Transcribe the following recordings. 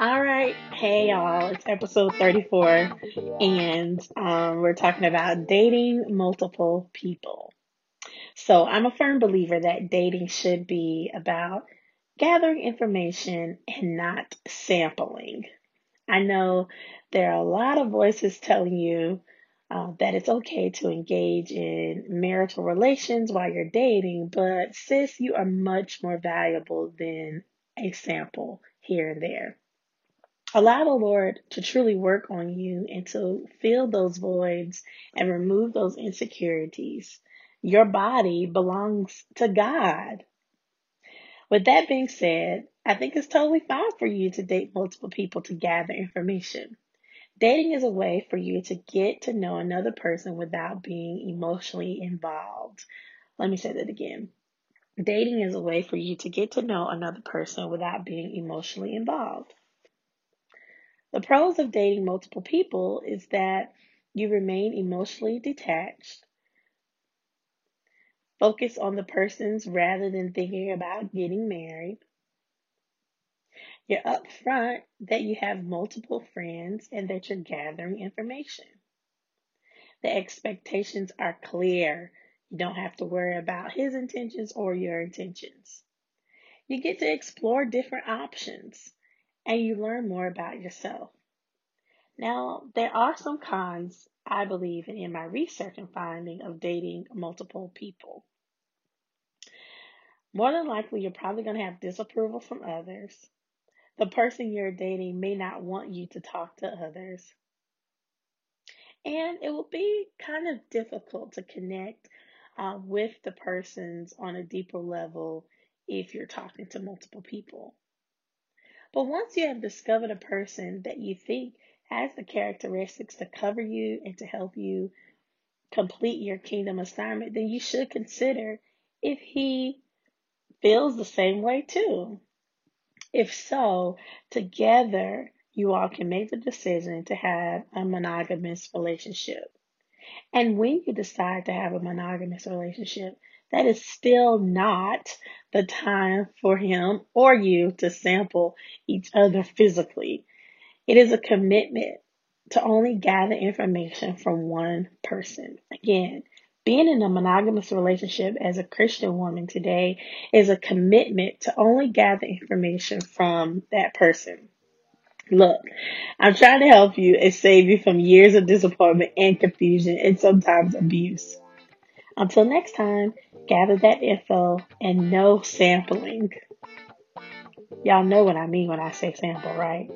All right. Hey, y'all. It's episode 34, and um, we're talking about dating multiple people. So, I'm a firm believer that dating should be about gathering information and not sampling. I know there are a lot of voices telling you uh, that it's okay to engage in marital relations while you're dating, but sis, you are much more valuable than a sample here and there. Allow the Lord to truly work on you and to fill those voids and remove those insecurities. Your body belongs to God. With that being said, I think it's totally fine for you to date multiple people to gather information. Dating is a way for you to get to know another person without being emotionally involved. Let me say that again. Dating is a way for you to get to know another person without being emotionally involved. The pros of dating multiple people is that you remain emotionally detached, focus on the persons rather than thinking about getting married. You're upfront that you have multiple friends and that you're gathering information. The expectations are clear. You don't have to worry about his intentions or your intentions. You get to explore different options and you learn more about yourself. Now, there are some cons, I believe, in my research and finding of dating multiple people. More than likely, you're probably going to have disapproval from others. The person you're dating may not want you to talk to others. And it will be kind of difficult to connect uh, with the persons on a deeper level if you're talking to multiple people. But once you have discovered a person that you think has the characteristics to cover you and to help you complete your kingdom assignment, then you should consider if he feels the same way too. If so, together you all can make the decision to have a monogamous relationship. And when you decide to have a monogamous relationship, that is still not the time for him or you to sample each other physically. It is a commitment to only gather information from one person. Again, being in a monogamous relationship as a Christian woman today is a commitment to only gather information from that person. Look, I'm trying to help you and save you from years of disappointment and confusion and sometimes abuse. Until next time, gather that info and no sampling. Y'all know what I mean when I say sample, right?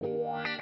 Bye.